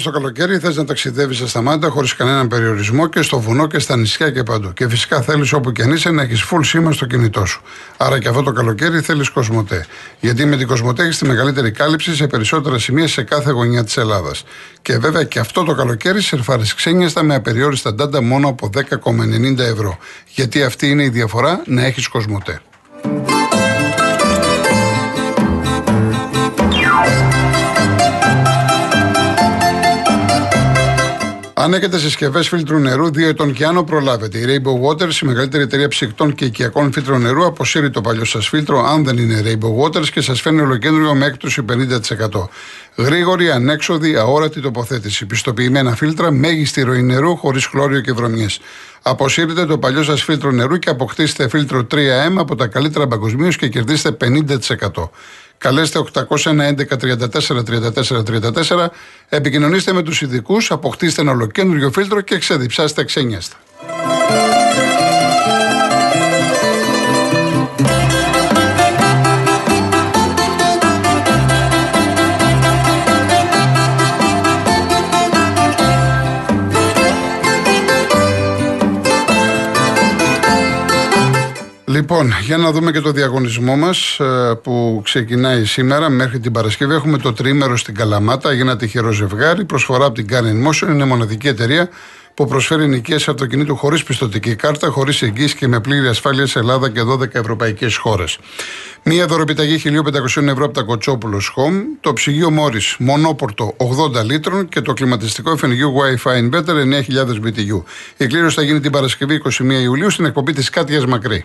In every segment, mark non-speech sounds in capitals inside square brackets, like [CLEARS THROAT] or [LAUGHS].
Φέτο το καλοκαίρι θες να ταξιδεύεις ασταμάτητα χωρίς κανέναν περιορισμό και στο βουνό και στα νησιά και παντού. Και φυσικά θέλεις όπου και αν είσαι να έχεις full σήμα στο κινητό σου. Άρα και αυτό το καλοκαίρι θέλεις Κοσμοτέ. Γιατί με την Κοσμοτέ έχεις τη μεγαλύτερη κάλυψη σε περισσότερα σημεία σε κάθε γωνιά της Ελλάδας. Και βέβαια και αυτό το καλοκαίρι σερφάρει ξένιαστα με απεριόριστα ντάντα μόνο από 10,90 ευρώ. Γιατί αυτή είναι η διαφορά να έχεις Κοσμοτέ. Αν έχετε συσκευές φίλτρου νερού 2 ετών και άνω, προλάβετε. Η Rainbow Waters, η μεγαλύτερη εταιρεία ψυκτών και οικιακών φίλτρων νερού, αποσύρει το παλιό σας φίλτρο, αν δεν είναι Rainbow Waters, και σας φέρνει ολοκέντρο με έκπτωση 50%. Γρήγορη, ανέξοδη, αόρατη τοποθέτηση. Πιστοποιημένα φίλτρα, μέγιστη ροή νερού, χωρίς χλώριο και βρωμιές. Αποσύρετε το παλιό σας φίλτρο νερού και αποκτήστε φίλτρο 3M από τα καλύτερα παγκοσμίως και κερδίστε 50%. Καλέστε 811 34 34 34, επικοινωνήστε με τους ειδικούς, αποκτήστε ένα ολοκέντριο φίλτρο και ξεδιψάστε ξένιαστα. Λοιπόν, για να δούμε και το διαγωνισμό μας ε, που ξεκινάει σήμερα μέχρι την Παρασκευή. Έχουμε το τρίμερο στην Καλαμάτα για ένα τυχερό ζευγάρι. Προσφορά από την Canon Motion. Είναι μοναδική εταιρεία που προσφέρει νοικίε αυτοκινήτου χωρίς πιστοτική κάρτα, χωρίς εγγύηση και με πλήρη ασφάλεια σε Ελλάδα και 12 ευρωπαϊκές χώρες. Μία δωροπιταγή 1.500 ευρώ από τα Κοτσόπουλος Home, το ψυγείο Μόρις μονόπορτο 80 λίτρων και το κλιματιστικό εφενιγείο Wi-Fi Inverter 9.000 BTU. Η κλήρωση θα γίνει την Παρασκευή 21 Ιουλίου στην εκπομπή της Κάτιας Μακρύ.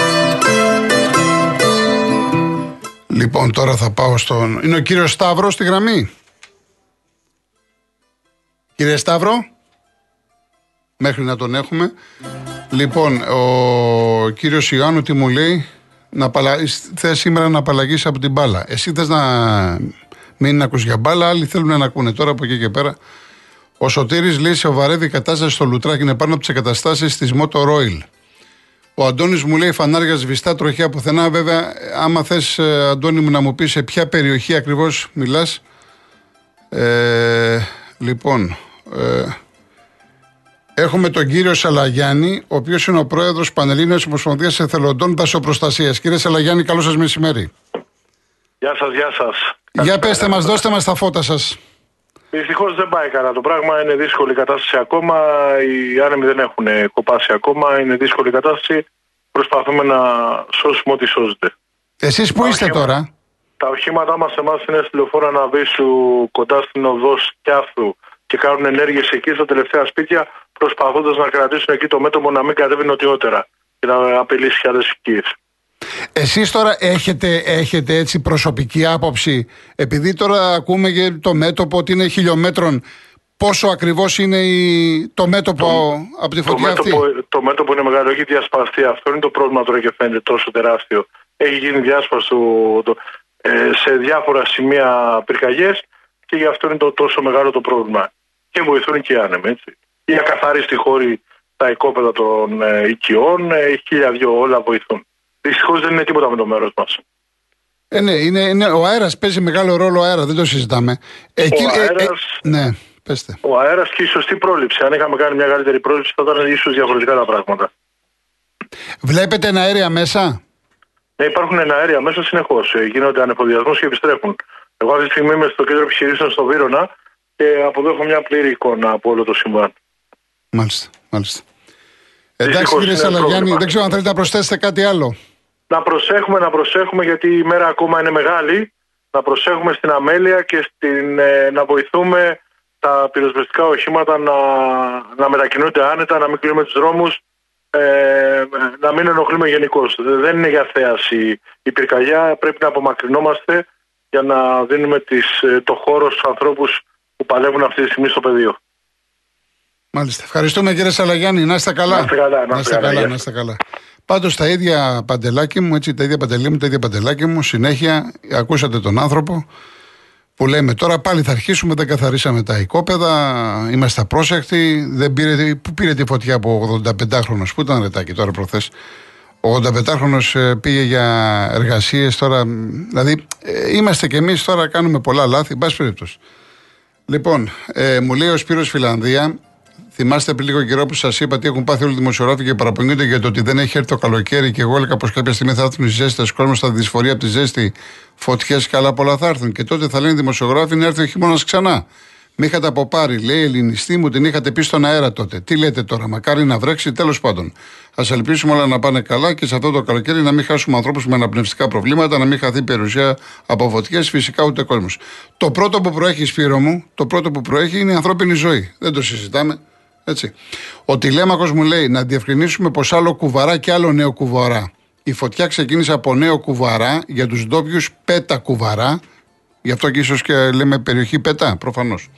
Λοιπόν, τώρα θα πάω στον. Είναι ο κύριος Σταύρο στη γραμμή. Κύριε Σταύρο. Μέχρι να τον έχουμε. Λοιπόν, ο κύριος Ιωάννου τι μου λέει, να παλα... θες σήμερα να απαλλαγείς από την μπάλα. Εσύ θες να μην ακούς για μπάλα, άλλοι θέλουν να ακούνε τώρα από εκεί και πέρα. Ο Σωτήρης λέει σε βαρέδη κατάσταση στο Λουτράκι είναι πάνω από τις εγκαταστάσεις της Motor Oil. Ο Αντώνης μου λέει φανάρια σβηστά τροχιά πουθενά. Βέβαια, άμα θες, ε, Αντώνη μου, να μου πεις σε ποια περιοχή ακριβώς μιλάς. Ε, λοιπόν, ε, έχουμε τον κύριο Σαλαγιάννη, ο οποίος είναι ο πρόεδρος Πανελλήνιας Ομοσπονδίας Εθελοντών Δασοπροστασία. Κύριε Σαλαγιάννη, καλό σας μεσημέρι. Γεια σας, γεια σας. Για πέστε μας, δώστε μας τα φώτα σας. Δυστυχώς δεν πάει καλά το πράγμα. Είναι δύσκολη κατάσταση ακόμα. Οι άνεμοι δεν έχουν κοπάσει ακόμα. Είναι δύσκολη κατάσταση. Προσπαθούμε να σώσουμε ό,τι σώζεται. Εσείς που είστε τώρα; Τα οχήματά μας εμάς είναι στη λεωφόρα να βήσουν κοντά στην οδό Σκιάθου και κάνουν ενέργειες εκεί στα τελευταία σπίτια, προσπαθώντας να κρατήσουν εκεί το μέτωπο να μην κατέβει νοτιότερα και να απειλήσει άλλες οικίες. Εσείς τώρα έχετε, έχετε έτσι προσωπική άποψη, επειδή τώρα ακούμε για το μέτωπο ότι είναι χιλιόμετρων, πόσο ακριβώς είναι η, το μέτωπο το, από τη φωτιά το αυτή; Μέτωπο, το μέτωπο είναι μεγάλο, έχει διασπαστεί. Αυτό είναι το πρόβλημα τώρα και φαίνεται τόσο τεράστιο. Έχει γίνει διάσπαστο το, ε, σε διάφορα σημεία πυρκαγιές και γι' αυτό είναι το τόσο μεγάλο το πρόβλημα. Και βοηθούν και οι άνεμοι, έτσι. Η ακαθάριστη χώρη τα οικόπεδα των ε, οικειών, ε, χίλια δυο όλα βοηθούν. Δυστυχώς δεν είναι τίποτα με το μέρος μας. Ε, ναι, είναι, είναι, ο αέρας παίζει μεγάλο ρόλο αέρα, δεν το συζητάμε. Εκεί, ο αέρας, ε, ε, ναι, πέστε. Ο αέρας και η σωστή πρόληψη. Αν είχαμε κάνει μια καλύτερη πρόληψη, θα ήταν ίσως διαφορετικά τα πράγματα. Βλέπετε ένα αέρια μέσα; Ναι, υπάρχουν ένα αέρια μέσα συνεχώς. Ε, γίνονται ανεφοδιασμού και επιστρέφουν. Εγώ αυτή τη στιγμή είμαι στο κέντρο επιχειρήσεων στο Βύρονα και αποδέχω μια πλήρη εικόνα από όλο το συμβάν. Μάλιστα, μάλιστα. Εντάξει κύριε Σαλαγιάννη, δεν ξέρω αν θέλετε να προσθέσετε κάτι άλλο να προσέχουμε, να προσέχουμε γιατί η μέρα ακόμα είναι μεγάλη. Να προσέχουμε στην αμέλεια και στην, ε, να βοηθούμε τα πυροσβεστικά οχήματα να, να μετακινούνται άνετα, να μην κλείνουμε τους δρόμους, ε, να μην ενοχλούμε γενικώς. Δεν είναι για θέαση η πυρκαγιά. Πρέπει να απομακρυνόμαστε για να δίνουμε τις, ε, το χώρο στους ανθρώπους που παλεύουν αυτή τη στιγμή στο πεδίο. Μάλιστα. Ευχαριστούμε κύριε Σαλαγιάννη. Να είστε καλά. Να είστε καλά, να Να είστε είστε καλά, καλά. γεια Να είστε καλά. Πάντως τα ίδια παντελάκι μου, έτσι, τα ίδια παντελή μου, τα ίδια παντελάκι μου, συνέχεια ακούσατε τον άνθρωπο που λέμε τώρα πάλι θα αρχίσουμε, δεν καθαρίσαμε τα οικόπεδα, είμαστε απρόσεκτοι, δεν πήρε, που πήρε τη φωτιά από 85χρονο, που ήταν ρετάκι τώρα προχθές; Ο 85χρονο πήγε για εργασίες τώρα. Δηλαδή, ε, είμαστε κι εμείς τώρα, κάνουμε πολλά λάθη, εν πάση περιπτώσει. Λοιπόν, ε, μου λέει ο Σπύρος Φιλανδία, θυμάστε πριν λίγο καιρό που σας είπα τι έχουν πάθει όλοι οι δημοσιογράφοι και παραπονιούνται για το ότι δεν έχει έρθει το καλοκαίρι και εγώ έλεγα πως κάποια στιγμή θα έρθουν οι ζέστες, ο κόσμο θα δυσφορεί από τη ζέστη, φωτιές και άλλα πολλά θα έρθουν. Και τότε θα λένε οι δημοσιογράφοι να έρθει ο χειμώνας ξανά. Με είχατε αποπάρει, λέει Ελληνιστή, μου την είχατε πει στον αέρα τότε. Τι λέτε τώρα, μακάρι να βρέξει, τέλος πάντων. Α ελπίσουμε όλα να πάνε καλά και σε αυτό το καλοκαίρι να μην χάσουμε ανθρώπους με αναπνευστικά προβλήματα, να μην χαθεί περιουσία από φωτιές, φυσικά ούτε κόσμος. Το πρώτο που προέχει, Σπύρο μου, το πρώτο που προέχει είναι η ανθρώπινη ζωή. Δεν το συζητάμε. Έτσι. Ο Τηλέμαχος μου λέει να διευκρινίσουμε πως άλλο κουβαρά και άλλο νέο κουβαρά. Η φωτιά ξεκίνησε από νέο κουβαρά για τους ντόπιους πέτα κουβαρά. Γι' αυτό και ίσως και λέμε περιοχή πέτα, προφανώς.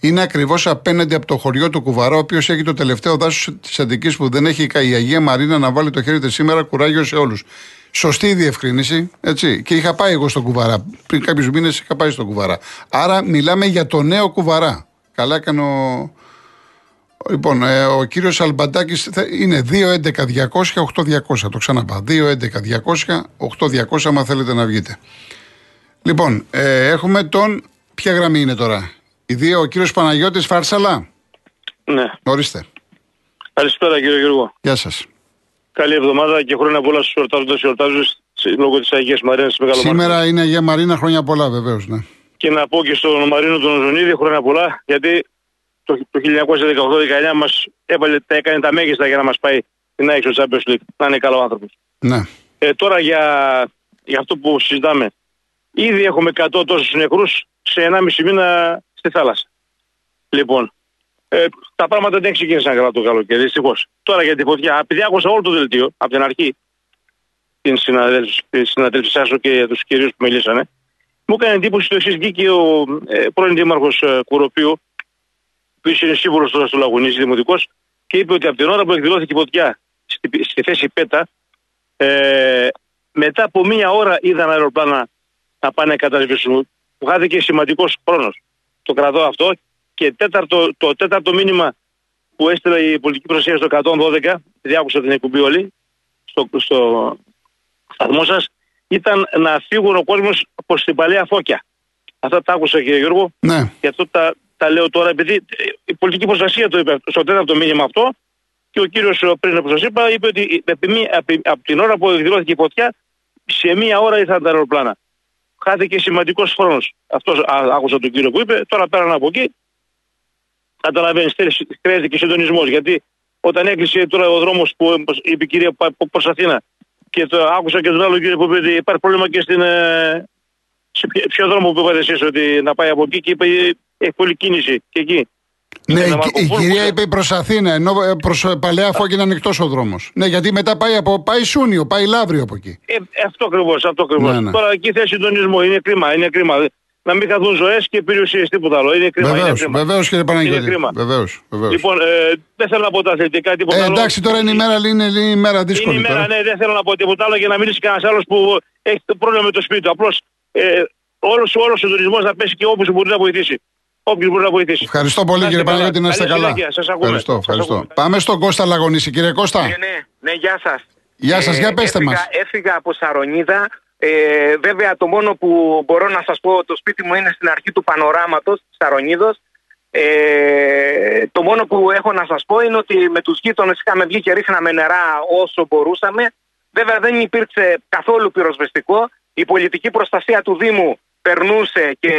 Είναι ακριβώς απέναντι από το χωριό του Κουβαρά, ο οποίος έχει το τελευταίο δάσος της Αττικής που δεν έχει η Αγία Μαρίνα να βάλει το χέρι της σήμερα. Κουράγιο σε όλους. Σωστή η διευκρίνηση, έτσι. Και είχα πάει εγώ στον Κουβαρά. Πριν κάποιους μήνες είχα πάει στον Κουβαρά. Άρα μιλάμε για το νέο Κουβαρά. Καλά έκανε ο, Λοιπόν, ε, ο κύριος Αλμπαντάκης είναι 2-11-200-8-200. Το ξαναπά. 2-11-200-8-200, άμα θέλετε να βγείτε. Λοιπόν, ε, έχουμε τον. Ποια γραμμή είναι τώρα, Οι δύο, ο κύριος Παναγιώτης Φάρσαλα; Ναι. Ορίστε. Καλησπέρα κύριε Γιώργο. Γεια σας. Καλή εβδομάδα και χρόνια πολλά στους εορτάζοντε εορτάζοντε λόγω της Αγίας Μαρίνας της Μεγάλο Σήμερα είναι Αγία Μαρίνα, χρόνια πολλά βεβαίως. Ναι. Και να πω και στον Μαρίνο τον Ζωνίδη χρόνια πολλά, γιατί το, το 1918-19 μας τα έκανε τα μέγιστα για να μας πάει στην ΑΕΚ στο Champions League. Να είναι καλό άνθρωπος. Ναι. Ε, τώρα για, για αυτό που συζητάμε. Ήδη έχουμε 100 τόσους νεκρούς σε 1,5 μήνα στη θάλασσα. Λοιπόν, ε, τα πράγματα δεν ξεκίνησαν καλά το καλοκαίρι, δυστυχώς. Τώρα για τη φωτιά, επειδή άκουσα όλο το δελτίο από την αρχή την συναδέλφη σα και τους κυρίους που μιλήσανε, μου έκανε εντύπωση το εξής. Βγήκε ο ε, πρώην δήμαρχος ε, Κουροπίου, που είναι σύμβουλος τώρα στο Λαγουνίζη, δημοτικός, και είπε ότι από την ώρα που εκδηλώθηκε η φωτιά στη, στη θέση Πέτα, ε, μετά από μία ώρα είδαν αεροπλάνα να πάνε να κατασβήσουν. Που χάθηκε σημαντικός χρόνος. Το κρατώ αυτό. Και τέταρτο, το τέταρτο μήνυμα που έστειλε η πολιτική προστασία στο 112, διάκουσα την εκπομπή όλοι, στο, στο σταθμό σας, ήταν να φύγουν ο κόσμος προς την παλαιά φώκια. Αυτά τα άκουσα κύριε Γιώργο. Ναι. Και αυτό τα, τα λέω τώρα επειδή η πολιτική προστασία το είπε στο τέταρτο μήνυμα αυτό και ο κύριος πριν που σα είπα είπε ότι από την ώρα που εκδηλώθηκε η φωτιά σε μία ώρα ήρθαν τα αεροπλάνα χάθηκε σημαντικός χρόνος. Αυτός άκουσα τον κύριο που είπε. Τώρα πέραν από εκεί, καταλαβαίνεις, χρειάζεται και συντονισμός. Γιατί όταν έκλεισε τώρα ο δρόμος που είπε η κυρία προ Αθήνα και το άκουσα και τον άλλο κύριο που είπε ότι υπάρχει πρόβλημα και στην. Ε, σε ποιο δρόμο που είπατε εσείς ότι να πάει από εκεί και είπε έχει πολλή κίνηση και εκεί. Ναι, η, η κυρία είπε προς Αθήνα, ενώ προς Παλαιά Φώκη είναι ανοιχτός ο δρόμος. Ναι, γιατί μετά πάει, από, πάει Σούνιο, πάει Λαύριο από εκεί. Ε, αυτό ακριβώς. Αυτό ακριβώς. Ναι, ναι. Τώρα εκεί θέλει συντονισμό. Είναι κρίμα. Είναι κρίμα. Να μην χαθούν ζωές και περιουσίες, τίποτα άλλο. Είναι κρίμα. Βεβαίως, βεβαίως κύριε Παναγιώτη. Βεβαίως, βεβαίως. Λοιπόν, ε, δεν θέλω να πω τα θετικά τίποτα ε, εντάξει, τώρα είναι η μέρα, είναι, είναι η μέρα δύσκολη. Είναι η μέρα, ναι, δεν θέλω να πω τίποτα άλλο για να μιλήσει κανένας άλλος που έχει το πρόβλημα με το σπίτι του. Απλώς ε, όλος ο συντονισμό να πέσει και όπου μπορεί να βοηθήσει. Όποιο μπορεί να βοηθήσει. Ευχαριστώ πολύ κύριε Παναγιώτη, να είστε καλά. Ευχαριστώ, ευχαριστώ. Πάμε στον Κώστα Λαγωνίση. Κύριε Κώστα. Ναι, ναι, ναι γεια σας. Γεια σας, για πέστε μας. Έφυγα από Σαρονίδα. Ε, βέβαια το μόνο που μπορώ να σας πω, το σπίτι μου είναι στην αρχή του πανοράματος Σαρονίδος. Ε, το μόνο που έχω να σας πω είναι ότι με τους γείτονες είχαμε βγει και ρίχναμε νερά όσο μπορούσαμε. Βέβαια δεν υπήρξε καθόλου πυροσβεστικό. Η πολιτική προστασία του Δήμου περνούσε και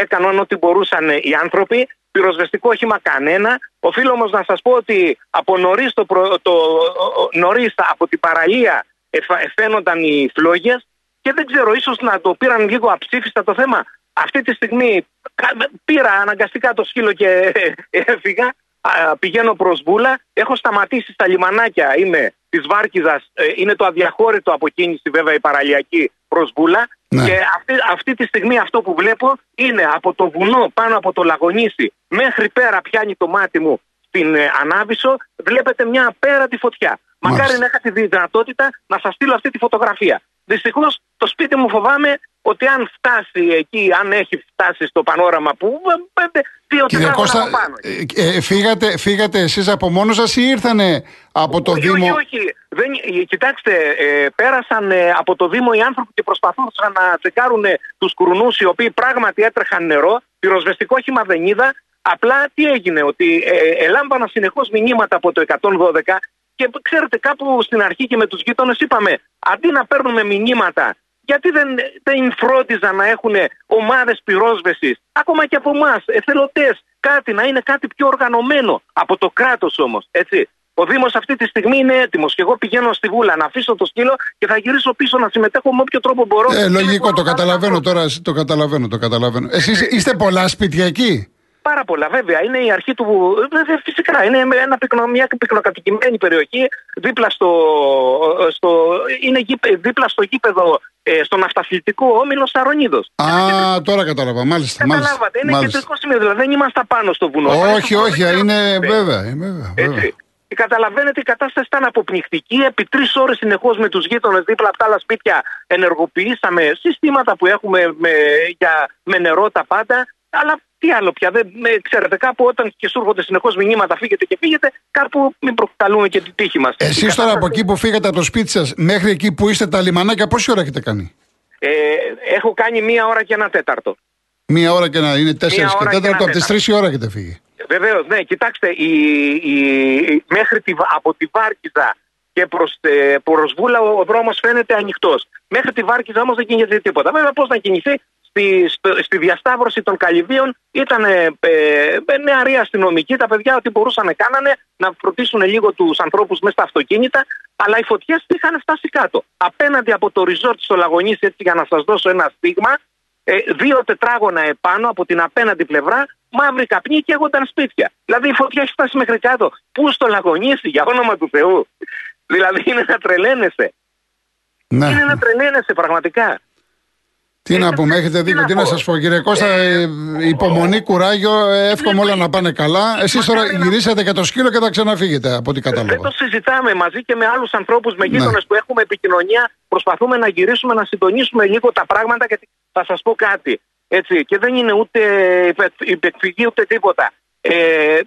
έκαναν ό,τι μπορούσαν οι άνθρωποι. Πυροσβεστικό όχημα κανένα. Οφείλω όμως να σας πω ότι από νωρίς το, το, νωρίς, από την παραλία φαίνονταν οι φλόγες και δεν ξέρω, ίσως να το πήραν λίγο αψήφιστα το θέμα. Αυτή τη στιγμή πήρα αναγκαστικά το σκύλο και [LAUGHS] έφυγα. Πηγαίνω προς Βούλα. Έχω σταματήσει στα λιμανάκια. Είμαι της Βάρκιζα. Ε, είναι το αδιαχώρητο αποκίνηση βέβαια η παραλιακή προς Βούλα. Ναι. Και αυτή, αυτή τη στιγμή αυτό που βλέπω είναι από το βουνό πάνω από το Λαγονίσι μέχρι πέρα πιάνει το μάτι μου στην ε, Ανάβησο βλέπετε μια απέραντη φωτιά. Μακάρι Μάλιστα. να είχα τη δυνατότητα να σας στείλω αυτή τη φωτογραφία. Δυστυχώς το σπίτι μου φοβάμαι ότι αν φτάσει εκεί, αν έχει φτάσει στο πανόραμα που πέντε, δύο Κύριε τετράγωνα Κώστα, από πάνω. ε, ε, φύγατε, φύγατε εσείς από μόνος σας ή ήρθανε από το όχι, Δήμο; όχι, όχι. Δεν, ε, κοιτάξτε, ε, πέρασαν ε, από το Δήμο οι άνθρωποι και προσπαθούσαν να τσεκάρουν ε, τους κουρνούς οι οποίοι πράγματι έτρεχαν νερό. Πυροσβεστικό όχημα δεν είδα. Απλά τι έγινε, ότι ε, ελάμβανα συνεχώς μηνύματα από το 112 και ξέρετε κάπου στην αρχή και με τους γείτονες είπαμε αντί να παίρνουμε μηνύματα γιατί δεν, δεν φρόντιζαν να έχουν ομάδες πυρόσβεσης ακόμα και από εμάς, εθελοντές, κάτι να είναι κάτι πιο οργανωμένο από το κράτος όμως, έτσι. Ο Δήμος αυτή τη στιγμή είναι έτοιμος και εγώ πηγαίνω στη Βούλα να αφήσω το σκύλο και θα γυρίσω πίσω να συμμετέχω με όποιο τρόπο μπορώ. Ε, Και με λογικό, το τον άλλο καταλαβαίνω άνθρωπο. τώρα, το καταλαβαίνω, το καταλαβαίνω. Εσείς είστε πολλά σπίτια εκεί; Πάρα πολλά, βέβαια. Είναι η αρχή του. Βέβαια, φυσικά. Είναι ένα πυκνο, μια πυκνοκατοικημένη περιοχή δίπλα στο, στο, είναι γήπε- δίπλα στο γήπεδο, ε, στο ναυταθλητικό όμιλο Σαρονίδος. Α, τώρα κατάλαβα, μάλιστα. μάλιστα, Καταλάβατε, είναι μάλιστα. κεντρικό σημείο. Δηλαδή δεν είμαστε πάνω στο βουνό. Όχι, όχι, Δεν είναι ξέρουμε. βέβαια, ε, βέβαια, βέβαια. Έτσι. Και καταλαβαίνετε η κατάσταση ήταν αποπνιχτική. Επί τρεις ώρες συνεχώς με τους γείτονες δίπλα από τα άλλα σπίτια ενεργοποιήσαμε συστήματα που έχουμε με, για, με νερό τα πάντα. Αλλά τι άλλο πια. Δεν, με, ξέρετε, κάπου όταν και σου έρχονται συνεχώς μηνύματα φύγετε και φύγετε, κάπου μην προκαλούμε και την τύχη μας. Εσείς τώρα από εκεί που φύγατε από το σπίτι σας μέχρι εκεί που είστε τα λιμανάκια, πόση ώρα έχετε κάνει; Ε, έχω κάνει μία ώρα και ένα τέταρτο. Μία ώρα και να είναι τέσσερις και ώρα και τέταρτο, ένα από τις τρεις η ώρα έχετε φύγει. Βεβαίως, ναι, κοιτάξτε, η, η, μέχρι τη, από τη Βάρκιζα και προς ε, προς Βούλα ο, ο δρόμος φαίνεται ανοιχτός. Μέχρι τη Βάρκιζα όμως δεν κινείται τίποτα. Βέβαια, πώς να κινηθεί, στη, στο- στη διασταύρωση των καλυβίων ήταν ε, ε, νεαροί αστυνομικοί, τα παιδιά ότι μπορούσαν να κάνανε να φροντίσουν λίγο τους ανθρώπους μέσα στα αυτοκίνητα, αλλά οι φωτιές είχαν φτάσει κάτω. Απέναντι από το ριζόρτ στο Λαγονίσι, έτσι για να σας δώσω ένα στίγμα, ε, δύο τετράγωνα επάνω από την απέναντι πλευρά, μαύρη καπνή και έγονταν σπίτια. Δηλαδή η φωτιά έχει φτάσει μέχρι κάτω. Πού στο Λαγονίσι, για όνομα του Θεού. Δηλαδή είναι να τρελαίνεσαι. Ναι. Είναι να τρελαίνεσαι πραγματικά. Τι να πούμε, έχετε τι δίκιο. να Τι να πω. σας πω, κύριε Κώστα, ε, υπομονή, κουράγιο, ε, εύχομαι όλα να πάνε καλά. Εσείς τώρα Μακάρι να- γυρίσατε και το σκύλο και θα ξαναφύγετε, από ό,τι Δεν το κατάλαβα. συζητάμε μαζί και με άλλους ανθρώπους, με Ναι. γείτονε που έχουμε επικοινωνία. Προσπαθούμε να γυρίσουμε, να συντονίσουμε λίγο τα πράγματα. Γιατί θα σας πω κάτι. Έτσι, και δεν είναι ούτε υπε- υπεκφυγή ούτε τίποτα. Ε, ε,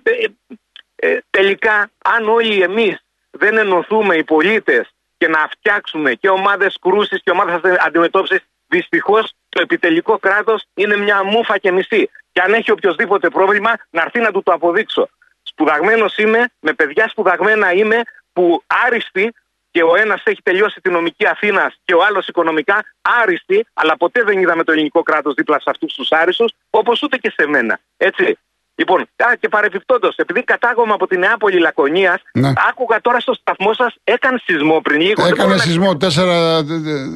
ε, τελικά, αν όλοι εμείς δεν ενωθούμε οι πολίτες και να φτιάξουμε και ομάδες κρούσης και ομάδες αντιμετώπισης, δυστυχώς το επιτελικό κράτος είναι μια μούφα και μισή. Και αν έχει οποιοδήποτε πρόβλημα, να έρθει να του το αποδείξω. Σπουδαγμένος είμαι, με παιδιά σπουδαγμένα είμαι, που άριστοι και ο ένας έχει τελειώσει τη νομική Αθήνα και ο άλλος οικονομικά, άριστοι, αλλά ποτέ δεν είδαμε το ελληνικό κράτος δίπλα σε αυτούς τους άριστους, όπως ούτε και σε μένα. Έτσι. Λοιπόν, α, και παρεπιπτόντως, επειδή κατάγομαι από τη Νεάπολη Λακωνίας, Ναι. άκουγα τώρα στο σταθμό σας, έκανε σεισμό πριν λίγο. Δεν μπορώ Έκανε να- σεισμό 4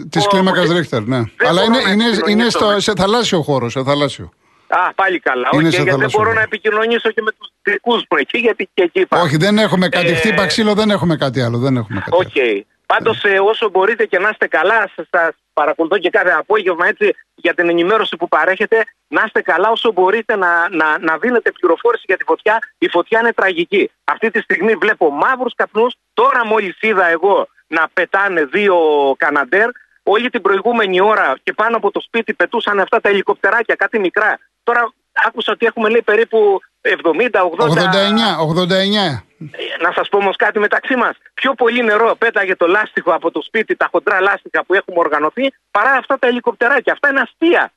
της Ω, κλίμακας δεν- Ρίχτερ, ναι. δεν Αλλά μπορώ είναι, να είναι, είναι επικοινωνήσω στο, με- σε θαλάσσιο χώρο, σε θαλάσσιο. Α, πάλι καλά. Είναι Όχι, σε γιατί δεν θαλάσσιο μπορώ χώρο. να επικοινωνήσω και με τους δικούς μου εκεί, γιατί και εκεί πάω. Όχι, δεν έχουμε κάτι. Ε, Χτύπα ξύλο, δεν έχουμε κάτι άλλο. Δεν έχουμε κάτι Οκ. άλλο. Πάντως, όσο μπορείτε και να είστε καλά, σας παρακολουθώ και κάθε απόγευμα έτσι για την ενημέρωση που παρέχετε. Να είστε καλά όσο μπορείτε να, να, να δίνετε πληροφόρηση για τη φωτιά. Η φωτιά είναι τραγική. Αυτή τη στιγμή βλέπω μαύρους καπνούς. Τώρα, μόλις είδα εγώ να πετάνε δύο Καναντέρ, όλη την προηγούμενη ώρα και πάνω από το σπίτι πετούσαν αυτά τα ελικοπτεράκια, κάτι μικρά. Τώρα άκουσα ότι έχουμε λέει περίπου 70-80. 89, 89. Ε, Να σας πω όμως κάτι μεταξύ μας. Πιο πολύ νερό πέταγε το λάστιχο από το σπίτι, τα χοντρά λάστιχα που έχουμε οργανωθεί, παρά αυτά τα ελικοπτεράκια. Αυτά είναι αστεία.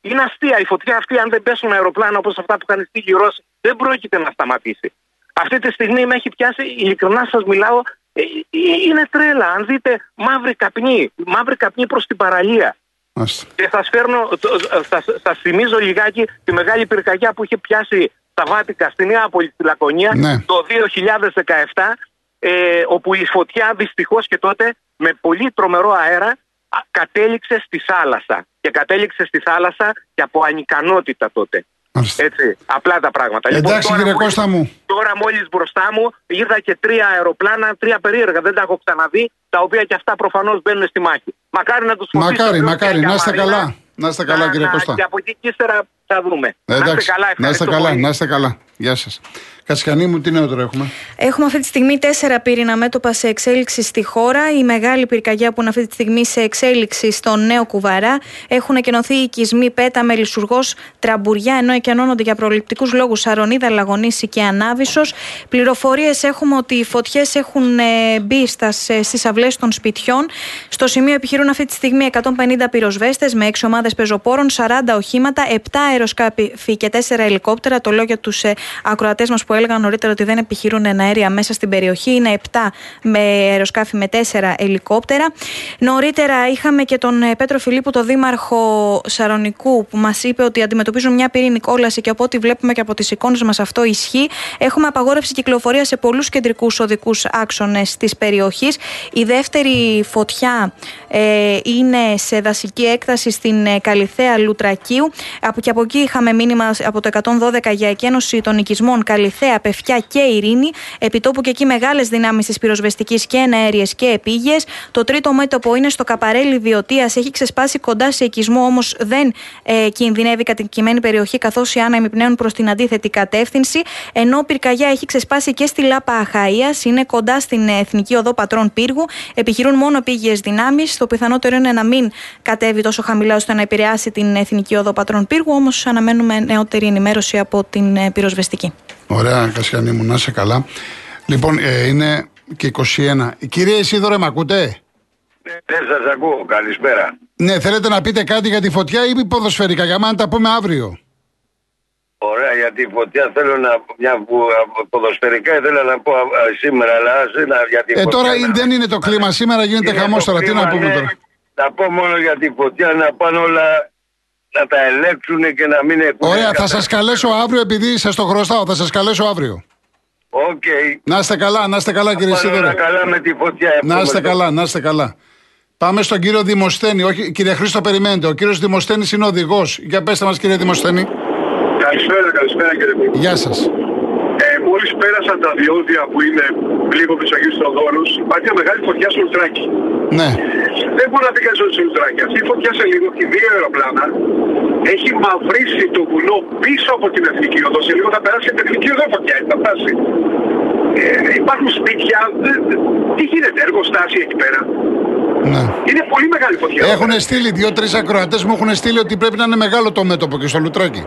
Είναι αστεία. Η φωτιά αυτή, αν δεν πέσουν αεροπλάνα όπως αυτά που είχαν στείλει οι Ρώσοι, δεν πρόκειται να σταματήσει. Αυτή τη στιγμή με έχει πιάσει, ειλικρινά σας μιλάω, ε, ε, είναι τρέλα. Αν δείτε μαύρη καπνή, μαύρη καπνή προς την παραλία. Μάλιστα. Και σα φέρνω, το- σας, σας θυμίζω λιγάκι τη μεγάλη πυρκαγιά που είχε πιάσει στα Βάτικα στη Νεάπολη, στη Λακωνία, Ναι. το 2017, ε, όπου η φωτιά δυστυχώς και τότε με πολύ τρομερό αέρα α, κατέληξε στη θάλασσα. Και κατέληξε στη θάλασσα και από ανικανότητα τότε. Μάλιστα. Έτσι, απλά τα πράγματα. Εντάξει, τώρα κύριε μόλις- Κώστα μου. Τώρα μόλις μπροστά μου είδα και τρία αεροπλάνα, τρία περίεργα, δεν τα έχω ξαναδεί, τα οποία και αυτά προφανώς μπαίνουν στη μάχη. Μακάρι να τους Μακάρι, μακάρι. Να είστε καλά. Να είστε καλά, κύριε Κώστα. Και από εκεί και ύστερα θα δούμε. Ε, να είστε καλά, να είστε καλά, να είστε καλά. Γεια σας. Κασικανή μου, τι νεότερο έχουμε; Έχουμε αυτή τη στιγμή τέσσερα πύρινα μέτωπα σε εξέλιξη στη χώρα. Η μεγάλη πυρκαγιά που είναι αυτή τη στιγμή σε εξέλιξη στο Νέο Κουβαρά. Έχουν εκενωθεί οι οικισμοί Πέτα, Μελισσουργό, Τραμπουριά, ενώ εκενώνονται για προληπτικούς λόγους Σαρονίδα, Λαγονίση και Ανάβησος. Πληροφορίες έχουμε ότι οι φωτιές έχουν ε, μπει στις αυλές των σπιτιών. Στο σημείο επιχειρούν αυτή τη στιγμή 150 πυροσβέστες με 6 ομάδες πεζοπόρων, 40 οχήματα, 7 αεροσκάφη και 4 ελικόπτερα. Το λέω για τους ε, ακροατές μας που έλεγαν νωρίτερα ότι δεν επιχειρούν αέρια μέσα στην περιοχή. Είναι 7 με αεροσκάφη με 4 ελικόπτερα. Νωρίτερα είχαμε και τον ε, Πέτρο Φιλίππου, τον δήμαρχο Σαρονικού, που μας είπε ότι αντιμετωπίζουν μια πυρήνη κόλαση και από ό,τι βλέπουμε και από τις εικόνες μας αυτό ισχύει. Έχουμε απαγόρευση κυκλοφορία σε πολλούς κεντρικούς οδικούς άξονες της περιοχής. Η δεύτερη φωτιά ε, είναι σε δασική έκταση στην ε, Καλιθέα Λουτρακίου. Από και από εκεί είχαμε μήνυμα από το 112 για εκένωση των οικισμών Καλιθέα Θέα, Πεφιά και Ειρήνη. Επιτόπου και εκεί μεγάλες δυνάμεις της πυροσβεστικής και εναέριες και επίγειες. Το τρίτο μέτωπο είναι στο Καπαρέλι Βιωτία. Έχει ξεσπάσει κοντά σε οικισμό, όμως δεν ε, κινδυνεύει κατοικημένη περιοχή, καθώς οι άνεμοι πνέουν προς την αντίθετη κατεύθυνση. Ενώ πυρκαγιά έχει ξεσπάσει και στη Λάπα Αχαία, είναι κοντά στην Εθνική Οδό Πατρών Πύργου. Επιχειρούν μόνο επίγειες δυνάμεις. Το πιθανότερο είναι να μην κατέβει τόσο χαμηλά ώστε να επηρεάσει την Εθνική Οδό Πατρών Πύργου. Όμως αναμένουμε νεότερη ενημέρωση από την ε, πυροσβεστική. Ωραία, Κασιανή μου, να είσαι καλά. Λοιπόν, ε, είναι και 21. Κύριε Ισίδωρε, με ακούτε; Ναι, σας ακούω. Καλησπέρα. Ναι, θέλετε να πείτε κάτι για τη φωτιά ή ποδοσφαιρικά, για μένα τα πούμε αύριο. Ωραία, για τη φωτιά θέλω να μια που ποδοσφαιρικά ήθελα να πω σήμερα, αλλά να, για τη ε, φωτιά. Τώρα να... δεν είναι το κλίμα, σήμερα γίνεται χαμός τώρα. Τι να πούμε ναι, τώρα; Να πω μόνο για τη φωτιά να πάνε όλα να τα ελέγξουν και να μην έχουν. Ωραία, θα σας καλέσω αύριο επειδή σας το χρωστάω. Θα σας καλέσω αύριο. Okay. Να είστε καλά, να είστε καλά κύριε Σίδωρο. Να καλά με τη φωτιά. Να είστε καλά, να είστε καλά. Πάμε στον κύριο Δημοσθένη. Όχι, κύριε Χρήστο, περιμένετε. Ο κύριος Δημοσθένης είναι οδηγός. Για πέστε μας, κύριε Δημοσθένη. Καλησπέρα, καλησπέρα κύριε Πίπη. Γεια σας. Ε, Μόλις πέρασαν τα διόδια που είναι λίγο πίσω εκεί στο δώρο, υπάρχει μια μεγάλη φωτιά στο Λουτράκι. Ναι. Δεν μπορεί να πει κανείς ότι στο Λουτράκι. Αυτή η φωτιά σε λίγο έχει δύο αεροπλάνα. Έχει μαυρίσει το βουνό πίσω από την εθνική οδό. Σε λίγο θα περάσει και την εθνική οδό φωτιά. Θα φτάσει. Ε, υπάρχουν σπίτια. Τι γίνεται, εργοστάσια εκεί πέρα. Ναι. Είναι πολύ μεγάλη φωτιά. Έχουν στείλει δύο-τρει ακροατές μου έχουν στείλει ότι πρέπει να είναι μεγάλο το μέτωπο και στο Λουτράκι.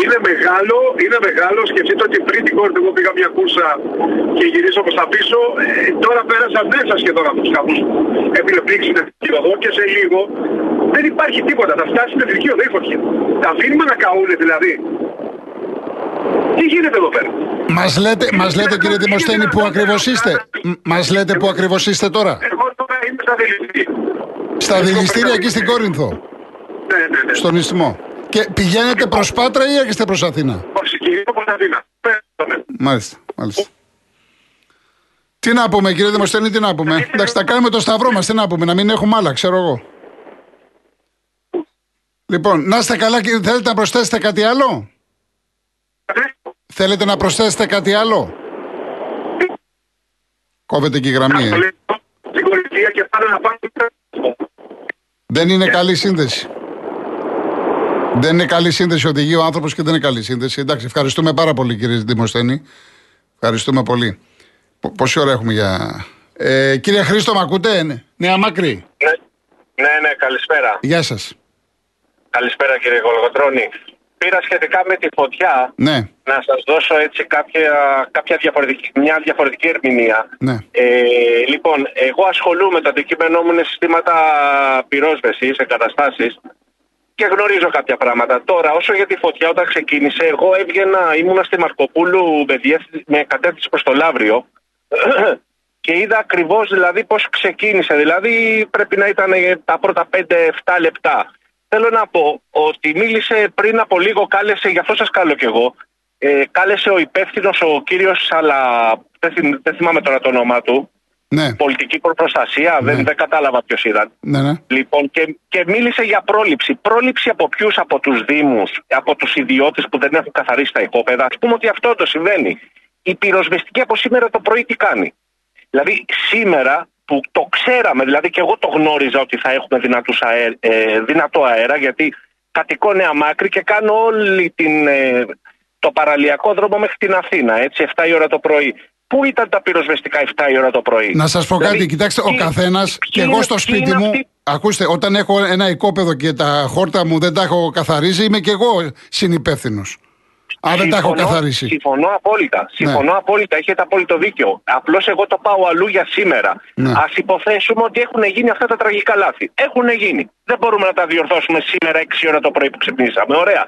Είναι μεγάλο, είναι μεγάλο. Σκεφτείτε ότι πριν την κόρη εγώ πήγα μια κούρσα και γυρίσω προς τα πίσω. Ε, τώρα πέρασα μέσα σχεδόν από τους κάπου επιλεπλήξει την οδό και σε λίγο δεν υπάρχει τίποτα. Θα φτάσει στην εθνική οδό η φωτιά. Τα αφήνουμε να καούν δηλαδή. Τι γίνεται εδώ πέρα; Μας λέτε, μας λέτε κύριε Δημοσθένη που ακριβώς είστε; Μας λέτε που ακριβώς είστε τώρα; Εγώ τώρα είμαι στα δηληστήρια. Στα δηληστήρια εκεί στην Κόρινθο. Ναι, ναι, ναι. Στον Ισθμό. Και πηγαίνετε προς Πάτρα ή έρχεστε προς Αθήνα; Όχι, κυρίω προς Αθήνα. Μάλιστα, μάλιστα. Τι να πούμε, κύριε Δημοσθένη, τι να πούμε. Εντάξει, θα κάνουμε το σταυρό μας, τι να πούμε, να μην έχουμε άλλα, ξέρω εγώ. Λοιπόν, να είστε καλά και θέλετε να προσθέσετε κάτι άλλο; Θέλετε να προσθέσετε κάτι άλλο; Κόβεται και η γραμμή. Ε. Δεν είναι καλή σύνδεση. Δεν είναι καλή σύνδεση. Οδηγεί ο άνθρωπος και δεν είναι καλή σύνδεση. Εντάξει, ευχαριστούμε πάρα πολύ κύριε Δημοσθένη. Ευχαριστούμε πολύ. Πόση ώρα έχουμε για. Ε, κύριε Χρήστο, με ακούτε, ναι. Νέα Μάκρη. Ναι, ναι, ναι, καλησπέρα. Γεια σας. Καλησπέρα κύριε Γολγοτρώνη. Πήρα σχετικά με τη φωτιά ναι. να σας δώσω έτσι κάποια, κάποια διαφορετική, μια διαφορετική ερμηνεία. Ναι. Ε, λοιπόν, εγώ ασχολούμαι, το αντικείμενό μου είναι συστήματα πυρόσβεσης, εγκαταστάσεις και γνωρίζω κάποια πράγματα. Τώρα, όσο για τη φωτιά, όταν ξεκίνησε, εγώ έβγαινα, ήμουνα στη Μαρκοπούλου με, με κατεύθυνση προς το Λαύριο [CLEARS THROAT] και είδα ακριβώς δηλαδή πώς ξεκίνησε. Δηλαδή πρέπει να ήταν τα πρώτα 5-7 λεπτά. Θέλω να πω ότι μίλησε πριν από λίγο, κάλεσε, γι' αυτό σας καλώ κι εγώ, ε, κάλεσε ο υπεύθυνος ο κύριος αλλά δεν, δεν θυμάμαι τώρα το όνομά του. Ναι. Πολιτική προστασία, ναι. δεν, δεν κατάλαβα ποιος ήταν. Ναι, ναι. Λοιπόν, και, και μίλησε για πρόληψη. Πρόληψη από ποιους, από τους Δήμους, από τους ιδιώτες που δεν έχουν καθαρίσει τα οικόπεδα. Α πούμε ότι αυτό το συμβαίνει. Η πυροσβεστική από σήμερα το πρωί τι κάνει; Δηλαδή, σήμερα που το ξέραμε, δηλαδή και εγώ το γνώριζα ότι θα έχουμε δυνατούς αέ, ε, δυνατό αέρα, γιατί κατοικώ Νέα Μάκρη και κάνω όλη την, ε, το παραλιακό δρόμο μέχρι την Αθήνα, έτσι, 7 η ώρα το πρωί. Πού ήταν τα πυροσβεστικά 7 η ώρα το πρωί; Να σας πω κάτι, Δηλαδή, κοιτάξτε, ο ποιοι- καθένας και ποιοι εγώ είναι- στο ποιοι σπίτι είναι μου. αυτοί- Ακούστε, όταν έχω ένα οικόπεδο και τα χόρτα μου δεν τα έχω καθαρίσει, είμαι και εγώ συνυπεύθυνος. Αν δεν τα έχω Συμφωνώ- καθαρίσει. Συμφωνώ απόλυτα. Συμφωνώ Ναι. απόλυτα. Έχετε απόλυτο δίκιο. Απλώς εγώ το πάω αλλού για σήμερα. Ναι. Α υποθέσουμε ότι έχουν γίνει αυτά τα τραγικά λάθη. Έχουν γίνει. Δεν μπορούμε να τα διορθώσουμε σήμερα 6 ώρα το πρωί που ξυπνήσαμε. Ωραία.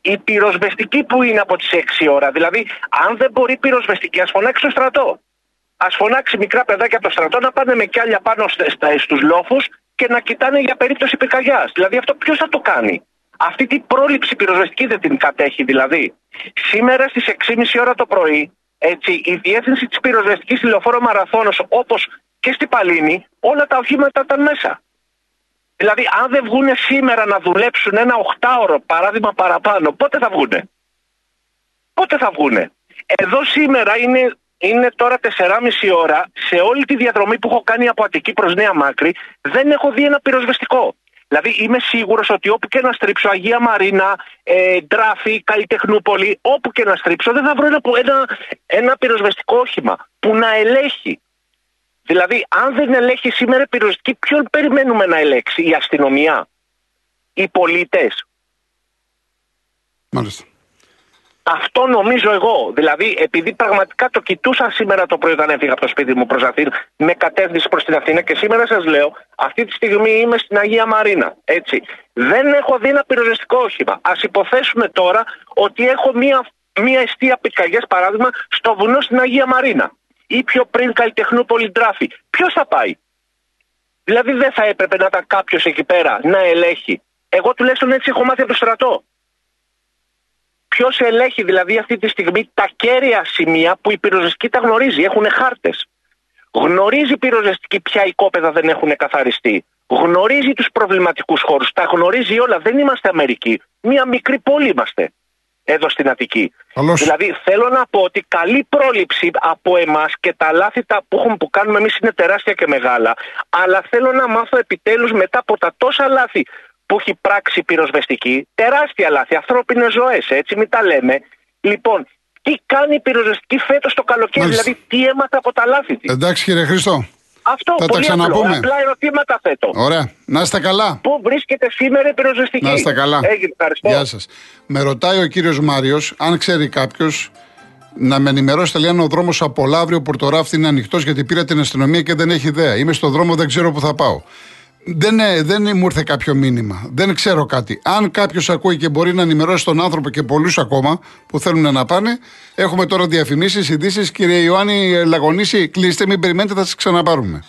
Η πυροσβεστική που είναι από τις 6 ώρα, δηλαδή, αν δεν μπορεί η πυροσβεστική, ας φωνάξει το στρατό. Α φωνάξει μικρά παιδάκια από το στρατό να πάνε με κιάλια πάνω στους λόφους και να κοιτάνε για περίπτωση πυρκαγιάς. Δηλαδή, αυτό ποιος θα το κάνει; Αυτή την πρόληψη πυροσβεστική δεν την κατέχει δηλαδή. Σήμερα στις 6.30 ώρα το πρωί, έτσι, η διεύθυνση της πυροσβεστικής τηλεοφόρο Μαραθώνος, όπως και στην Παλίνη, όλα τα οχήματα ήταν μέσα. Δηλαδή, αν δεν βγουν σήμερα να δουλέψουν ένα οχτάωρο παράδειγμα παραπάνω, πότε θα βγουνε. Πότε θα βγουνε. Εδώ σήμερα είναι, είναι τώρα 4,5 ώρα. Σε όλη τη διαδρομή που έχω κάνει από Αττική προς Νέα Μάκρη, δεν έχω δει ένα πυροσβεστικό. Δηλαδή είμαι σίγουρος ότι όπου και να στρίψω, Αγία Μαρίνα, ε, Ντράφη, Καλλιτεχνούπολη, όπου και να στρίψω, δεν θα βρω ένα, ένα, ένα πυροσβεστικό όχημα που να ελέγχει. Δηλαδή, αν δεν ελέγχει σήμερα πυροσβεστική, ποιον περιμένουμε να ελέγξει, η αστυνομία, οι πολίτες; Μάλιστα. Αυτό νομίζω εγώ. Δηλαδή, επειδή πραγματικά το κοιτούσα σήμερα το πρωί όταν έφυγα από το σπίτι μου προς Αθήνα, με κατεύθυνση προς την Αθήνα και σήμερα σας λέω, αυτή τη στιγμή είμαι στην Αγία Μαρίνα. Έτσι. Δεν έχω δει ένα πυροσβεστικό όχημα. Α υποθέσουμε τώρα ότι έχω μία, μία αιστεία πυρκαγιέ, παράδειγμα, στο βουνό στην Αγία Μαρίνα. Ή πιο πριν καλλιτεχνούπολη Ντράφη. Ποιος θα πάει; Δηλαδή, δεν θα έπρεπε να ήταν κάποιος εκεί πέρα να ελέγχει. Εγώ τουλάχιστον έτσι έχω μάθει από το στρατό. Ποιος ελέγχει δηλαδή αυτή τη στιγμή τα κέρια σημεία που η πυροσβεστική τα γνωρίζει. Έχουν χάρτες. Γνωρίζει η πυροσβεστική ποια οικόπεδα δεν έχουν καθαριστεί. Γνωρίζει τους προβληματικούς χώρους. Τα γνωρίζει όλα. Δεν είμαστε Αμερική. Μία μικρή πόλη είμαστε εδώ στην Αττική. Καλώς. Δηλαδή θέλω να πω ότι καλή πρόληψη από εμάς και τα λάθη τα που, έχουμε, που κάνουμε εμείς είναι τεράστια και μεγάλα. Αλλά θέλω να μάθω επιτέλους μετά από τα τόσα λάθη που έχει πράξει η πυροσβεστική, τεράστια λάθη, ανθρώπινες ζωές, έτσι μην τα λέμε. Λοιπόν, τι κάνει η πυροσβεστική φέτος το καλοκαίρι, Μάλιστα. δηλαδή τι έμαθε από τα λάθη της; Εντάξει κύριε Χρήστο. Αυτό θα τα πολύ απλό, ξαναπούμε. απλά ερωτήματα θέτω. Ωραία. Να είστε καλά. Πού βρίσκεται σήμερα η πυροσβεστική; Να είστε καλά. Έγινε, ευχαριστώ. Γεια σας. Με ρωτάει ο κύριος Μάριος, αν ξέρει κάποιος, να με ενημερώσετε λέει αν ο δρόμος από Λαύριο Πορτοράφτη είναι ανοιχτός γιατί πήρα την αστυνομία και δεν έχει ιδέα. Είμαι στο δρόμο, δεν ξέρω που θα πάω. Δεν, ε, δεν μου ήρθε κάποιο μήνυμα. Δεν ξέρω κάτι. Αν κάποιος ακούει και μπορεί να ενημερώσει τον άνθρωπο και πολλούς ακόμα που θέλουν να πάνε, έχουμε τώρα διαφημίσεις, ειδήσεις. Κύριε Ιωάννη Λαγονίση, κλείστε, μην περιμένετε, θα σας ξαναπάρουμε.